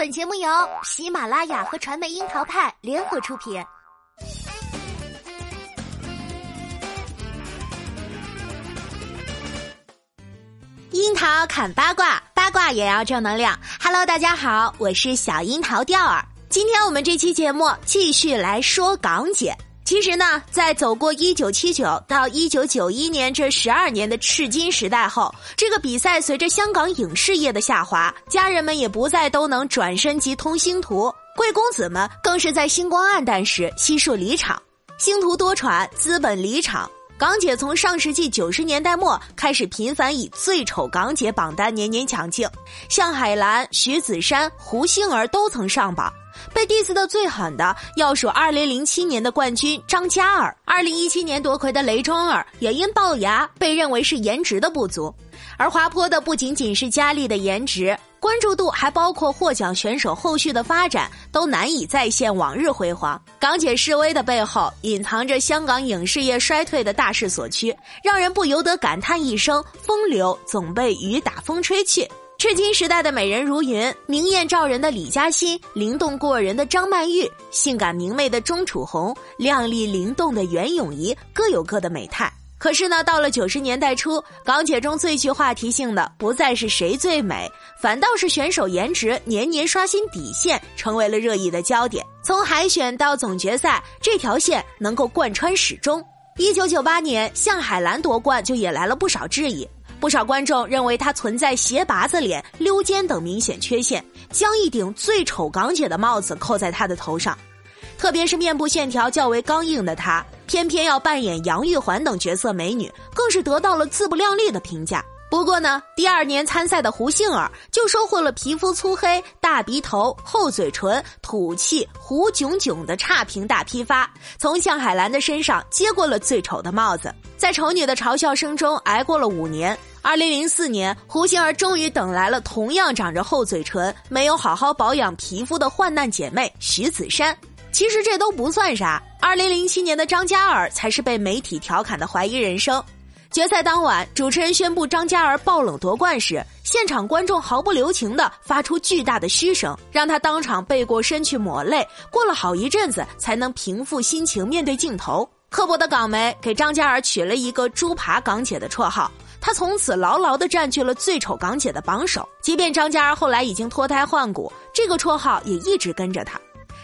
本节目由喜马拉雅和传媒樱桃派联合出品。樱桃砍八卦，八卦也要正能量。Hello，大家好，我是小樱桃钓儿。今天我们这期节目继续来说港姐。其实呢，在走过一九七九到一九九一年这十二年的赤金时代后，这个比赛随着香港影视业的下滑，家人们也不再都能转身即通星途，贵公子们更是在星光黯淡时悉数离场。星途多舛，资本离场，港姐从上世纪九十年代末开始频繁以最丑港姐榜单年年抢镜，向海兰、徐子珊、胡杏儿都曾上榜。被 diss 的最狠的要数2007年的冠军张嘉尔，2017年夺魁的雷庄儿也因龅牙被认为是颜值的不足，而滑坡的不仅仅是佳丽的颜值，关注度还包括获奖选手后续的发展都难以再现往日辉煌。港姐示威的背后隐藏着香港影视业衰退的大势所趋，让人不由得感叹一声：风流总被雨打风吹去。赤金时代的美人如云，明艳照人的李嘉欣，灵动过人的张曼玉，性感明媚的钟楚红，靓丽灵动的袁咏仪，各有各的美态。可是呢，到了九十年代初，港姐中最具话题性的不再是谁最美，反倒是选手颜值年年刷新底线，成为了热议的焦点。从海选到总决赛，这条线能够贯穿始终。一九九八年，向海兰夺冠就引来了不少质疑。不少观众认为她存在斜拔子脸、溜肩等明显缺陷，将一顶最丑港姐的帽子扣在她的头上。特别是面部线条较为刚硬的她，偏偏要扮演杨玉环等角色美女，更是得到了自不量力的评价。不过呢，第二年参赛的胡杏儿就收获了皮肤粗黑、大鼻头、厚嘴唇、土气、胡炯炯的差评大批发，从向海兰的身上接过了最丑的帽子，在丑女的嘲笑声中挨过了五年。二零零四年，胡杏儿终于等来了同样长着厚嘴唇、没有好好保养皮肤的患难姐妹徐子珊。其实这都不算啥，二零零七年的张嘉尔才是被媒体调侃的怀疑人生。决赛当晚，主持人宣布张嘉儿爆冷夺冠时，现场观众毫不留情地发出巨大的嘘声，让他当场背过身去抹泪。过了好一阵子，才能平复心情面对镜头。刻薄的港媒给张嘉儿取了一个“猪扒港姐”的绰号，她从此牢牢地占据了最丑港姐的榜首。即便张嘉儿后来已经脱胎换骨，这个绰号也一直跟着她。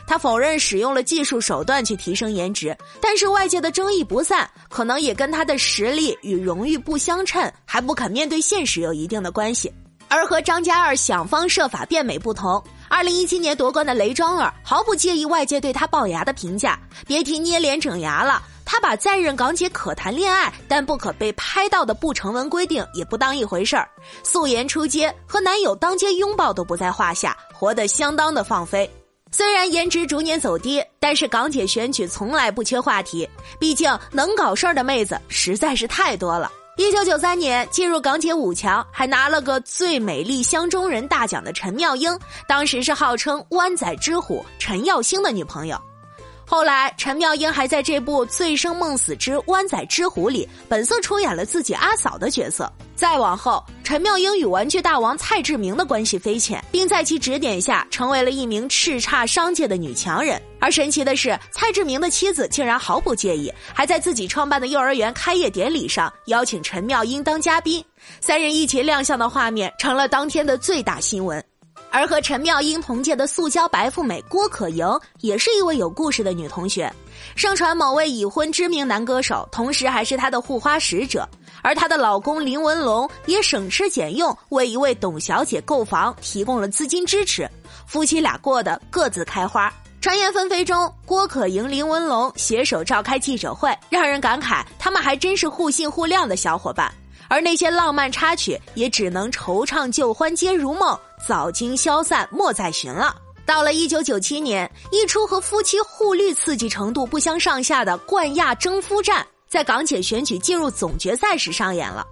他否认使用了技术手段去提升颜值，但是外界的争议不散，可能也跟他的实力与荣誉不相称，还不肯面对现实有一定的关系。而和张嘉尔想方设法变美不同，二零一七年夺冠的雷庄儿毫不介意外界对他龅牙的评价，别提捏脸整牙了。他把在任港姐可谈恋爱但不可被拍到的不成文规定也不当一回事儿，素颜出街和男友当街拥抱都不在话下，活得相当的放飞。虽然颜值逐年走低，但是港姐选举从来不缺话题。毕竟能搞事儿的妹子实在是太多了。一九九三年进入港姐五强，还拿了个最美丽乡中人大奖的陈妙英，当时是号称湾仔之虎陈耀星的女朋友。后来，陈妙英还在这部《醉生梦死之湾仔之狐》里本色出演了自己阿嫂的角色。再往后，陈妙英与玩具大王蔡志明的关系匪浅，并在其指点下成为了一名叱咤商界的女强人。而神奇的是，蔡志明的妻子竟然毫不介意，还在自己创办的幼儿园开业典礼上邀请陈妙英当嘉宾，三人一起亮相的画面成了当天的最大新闻。而和陈妙英同届的塑胶白富美郭可盈，也是一位有故事的女同学。盛传某位已婚知名男歌手，同时还是她的护花使者。而她的老公林文龙也省吃俭用为一位董小姐购房提供了资金支持，夫妻俩过得各自开花。传言纷飞中，郭可盈、林文龙携手召开记者会，让人感慨他们还真是互信互谅的小伙伴。而那些浪漫插曲，也只能惆怅旧欢皆如梦，早经消散莫再寻了。到了一九九七年，一出和夫妻互绿刺激程度不相上下的冠亚争夫战，在港姐选举进入总决赛时上演了。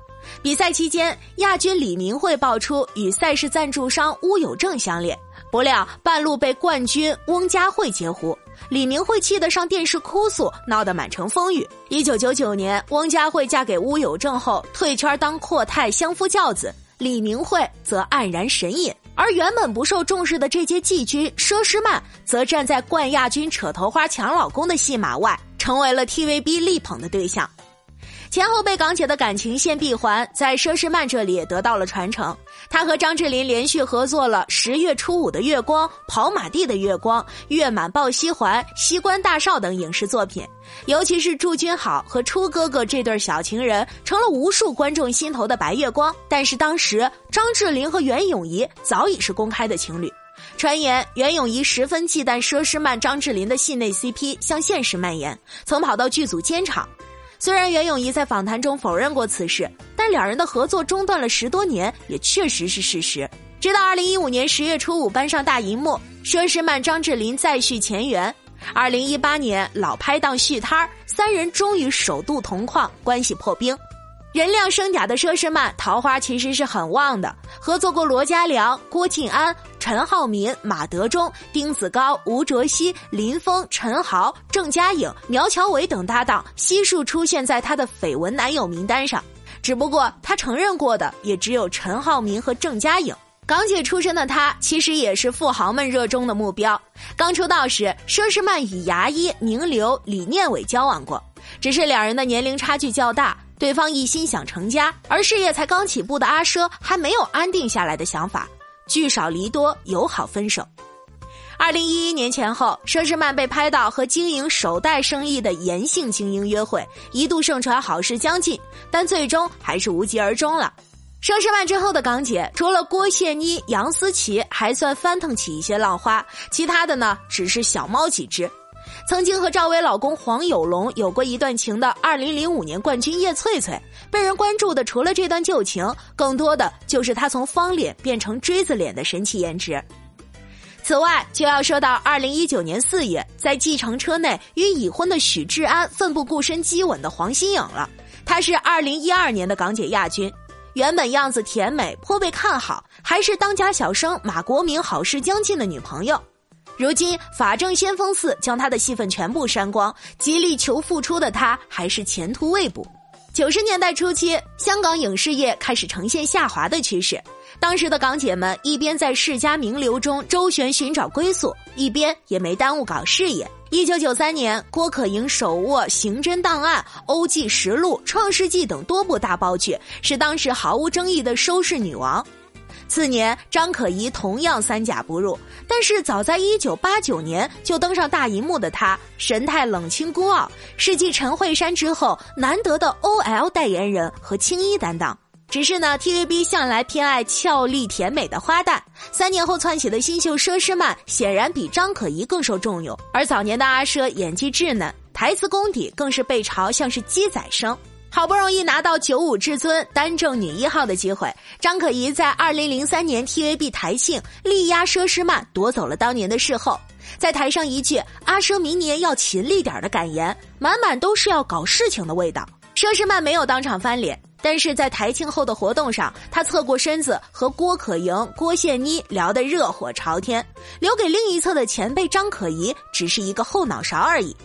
比赛期间，亚军李明慧爆出与赛事赞助商乌有正相恋，不料半路被冠军翁佳慧截胡。李明慧气得上电视哭诉，闹得满城风雨。一九九九年，翁佳慧嫁给乌有正后，退圈当阔太相夫教子，李明慧则黯然神隐。而原本不受重视的这届季军佘诗曼，则站在冠亚军扯头花抢老公的戏码外，成为了 TVB 力捧的对象。前后辈港姐的感情线闭环，在佘诗曼这里也得到了传承。她和张智霖连续合作了《十月初五的月光》《跑马地的月光》《月满抱膝环》《西关大少》等影视作品。尤其是祝君好和初哥哥这对小情人，成了无数观众心头的白月光。但是当时张智霖和袁咏仪早已是公开的情侣，传言袁咏仪十分忌惮佘诗曼、张智霖的戏内 CP 向现实蔓延，曾跑到剧组监场。虽然袁咏仪在访谈中否认过此事，但两人的合作中断了十多年，也确实是事实。直到二零一五年十月初五搬上大荧幕，佘诗曼、张智霖再续前缘。二零一八年老拍档续摊儿，三人终于首度同框，关系破冰。人靓声嗲的佘诗曼，桃花其实是很旺的，合作过罗嘉良、郭晋安、陈浩民、马德钟、丁子高、吴卓羲、林峰、陈豪、郑嘉颖、苗侨伟等搭档，悉数出现在他的绯闻男友名单上。只不过他承认过的，也只有陈浩民和郑嘉颖。港姐出身的她，其实也是富豪们热衷的目标。刚出道时，佘诗曼与牙医名流李念伟交往过，只是两人的年龄差距较大。对方一心想成家，而事业才刚起步的阿佘还没有安定下来的想法，聚少离多，友好分手。二零一一年前后，佘诗曼被拍到和经营首代生意的严姓精英约会，一度盛传好事将近，但最终还是无疾而终了。佘诗曼之后的港姐，除了郭羡妮、杨思琦，还算翻腾起一些浪花，其他的呢，只是小猫几只。曾经和赵薇老公黄有龙有过一段情的2005年冠军叶翠翠，被人关注的除了这段旧情，更多的就是她从方脸变成锥子脸的神奇颜值。此外，就要说到2019年4月，在计程车内与已婚的许志安奋不顾身激吻的黄心颖了。她是2012年的港姐亚军，原本样子甜美，颇被看好，还是当家小生马国明好事将近的女朋友。如今法政先锋四将他的戏份全部删光，极力求复出的他还是前途未卜。九十年代初期，香港影视业开始呈现下滑的趋势，当时的港姐们一边在世家名流中周旋寻找归宿，一边也没耽误搞事业。一九九三年，郭可盈手握《刑侦档案》《欧记实录》《创世纪》等多部大爆剧，是当时毫无争议的收视女王。次年，张可颐同样三甲不入，但是早在一九八九年就登上大荧幕的她，神态冷清孤傲，是继陈慧珊之后难得的 OL 代言人和青衣担当。只是呢，TVB 向来偏爱俏丽甜美的花旦，三年后窜起的新秀佘诗曼显然比张可颐更受重用，而早年的阿佘演技稚嫩，台词功底更是被嘲像是鸡仔声。好不容易拿到九五至尊单正女一号的机会，张可颐在二零零三年 TVB 台庆力压佘诗曼夺走了当年的视后，在台上一句“阿佘明年要勤力点”的感言，满满都是要搞事情的味道。佘诗曼没有当场翻脸，但是在台庆后的活动上，她侧过身子和郭可盈、郭羡妮聊得热火朝天，留给另一侧的前辈张可颐只是一个后脑勺而已。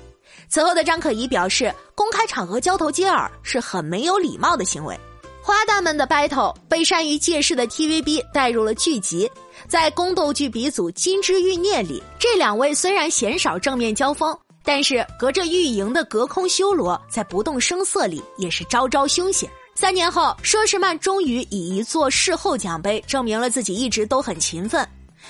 此后的张可颐表示，公开场合交头接耳是很没有礼貌的行为。花旦们的 battle 被善于借势的 TVB 带入了剧集，在宫斗剧鼻祖《金枝欲孽》里，这两位虽然鲜少正面交锋，但是隔着玉莹的隔空修罗，在不动声色里也是招招凶险。三年后，佘诗曼终于以一座事后奖杯证明了自己一直都很勤奋。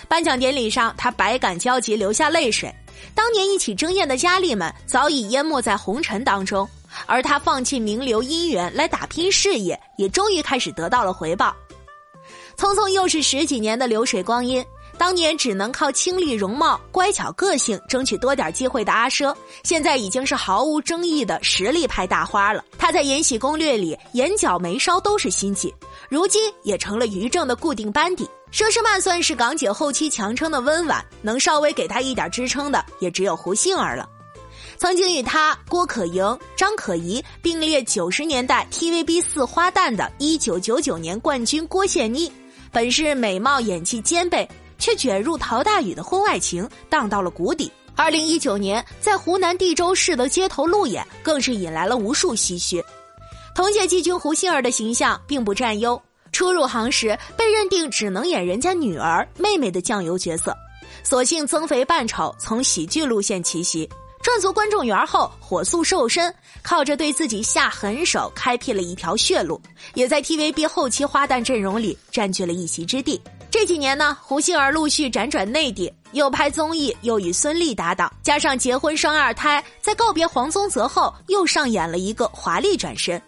颁奖典礼上，他百感交集，流下泪水。当年一起争艳的佳丽们早已淹没在红尘当中，而她放弃名流姻缘来打拼事业，也终于开始得到了回报。匆匆又是十几年的流水光阴，当年只能靠清丽容貌、乖巧个性争取多点机会的阿佘，现在已经是毫无争议的实力派大花了。她在《延禧攻略》里眼角眉梢都是心计，如今也成了于正的固定班底。佘诗曼算是港姐后期强撑的温婉，能稍微给她一点支撑的也只有胡杏儿了。曾经与她、郭可盈、张可颐并列九十年代 TVB 四花旦的1999年冠军郭羡妮，本是美貌演技兼备，却卷入陶大宇的婚外情，荡到了谷底。二零一九年在湖南地州市的街头路演，更是引来了无数唏嘘。同届季军胡杏儿的形象并不占优。初入行时被认定只能演人家女儿、妹妹的酱油角色，索性增肥扮丑，从喜剧路线起袭。赚足观众缘后，火速瘦身，靠着对自己下狠手，开辟了一条血路，也在 TVB 后期花旦阵容里占据了一席之地。这几年呢，胡杏儿陆续辗转内地，又拍综艺，又与孙俪搭档，加上结婚生二胎，在告别黄宗泽后，又上演了一个华丽转身。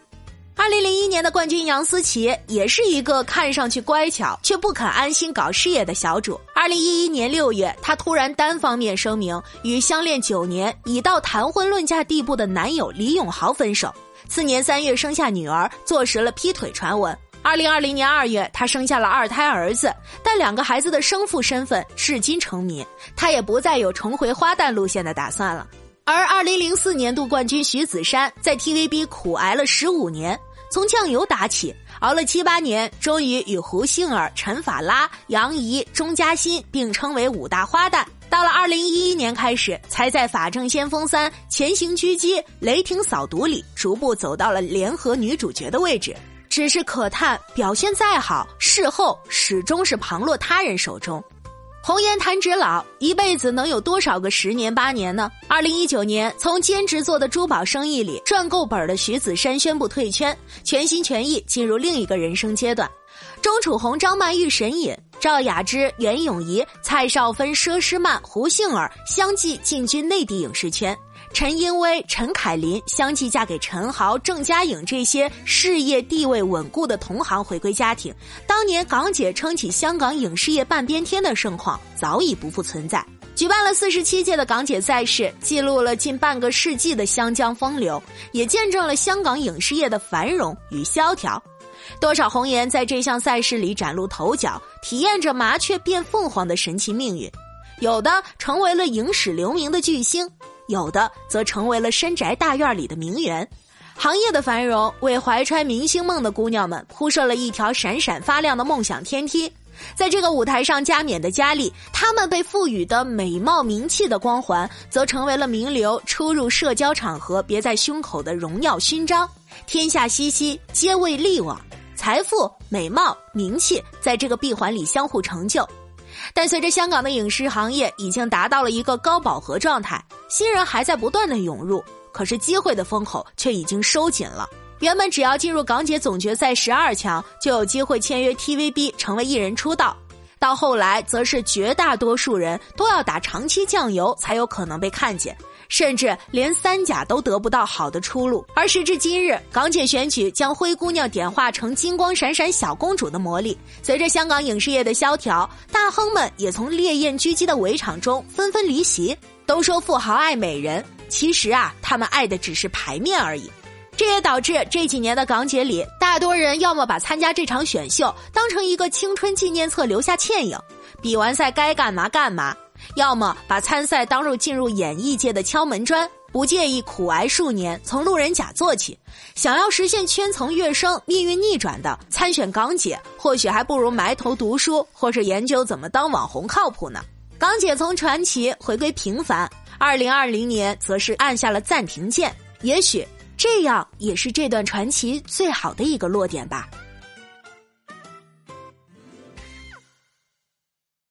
二零零一年的冠军杨思琦也是一个看上去乖巧却不肯安心搞事业的小主。二零一一年六月，她突然单方面声明与相恋九年、已到谈婚论嫁地步的男友李永豪分手。次年三月生下女儿，坐实了劈腿传闻。二零二零年二月，她生下了二胎儿子，但两个孩子的生父身份至今成谜。她也不再有重回花旦路线的打算了。而二零零四年度冠军徐子珊在 TVB 苦挨了十五年。从酱油打起，熬了七八年，终于与胡杏儿、陈法拉、杨怡、钟嘉欣并称为五大花旦。到了二零一一年开始，才在《法证先锋三》《潜行狙击》《雷霆扫毒》里逐步走到了联合女主角的位置。只是可叹，表现再好，事后始终是旁落他人手中。红颜弹指老，一辈子能有多少个十年八年呢？二零一九年，从兼职做的珠宝生意里赚够本的徐子珊宣布退圈，全心全意进入另一个人生阶段。钟楚红、张曼玉沈隐，赵雅芝、袁咏仪、蔡少芬、佘诗曼、胡杏儿相继进军内地影视圈。陈茵娓、陈凯琳相继嫁给陈豪、郑嘉颖这些事业地位稳固的同行，回归家庭。当年港姐撑起香港影视业半边天的盛况早已不复存在。举办了四十七届的港姐赛事，记录了近半个世纪的湘江风流，也见证了香港影视业的繁荣与萧条。多少红颜在这项赛事里崭露头角，体验着麻雀变凤凰的神奇命运。有的成为了影史留名的巨星。有的则成为了深宅大院里的名媛，行业的繁荣为怀揣明星梦的姑娘们铺设了一条闪闪发亮的梦想天梯。在这个舞台上加冕的佳丽，她们被赋予的美貌名气的光环，则成为了名流出入社交场合别在胸口的荣耀勋章。天下熙熙，皆为利往，财富、美貌、名气在这个闭环里相互成就。但随着香港的影视行业已经达到了一个高饱和状态，新人还在不断的涌入，可是机会的风口却已经收紧了。原本只要进入港姐总决赛十二强就有机会签约 TVB 成为艺人出道，到后来则是绝大多数人都要打长期酱油才有可能被看见。甚至连三甲都得不到好的出路，而时至今日，港姐选举将灰姑娘点化成金光闪闪小公主的魔力。随着香港影视业的萧条，大亨们也从烈焰狙击的围场中纷纷离席。都说富豪爱美人，其实啊，他们爱的只是牌面而已。这也导致这几年的港姐里，大多人要么把参加这场选秀当成一个青春纪念册留下倩影，比完赛该干嘛干嘛。要么把参赛当入进入演艺界的敲门砖，不介意苦挨数年，从路人甲做起。想要实现圈层跃升、命运逆转的参选港姐，或许还不如埋头读书，或是研究怎么当网红靠谱呢。港姐从传奇回归平凡，二零二零年则是按下了暂停键。也许这样也是这段传奇最好的一个落点吧。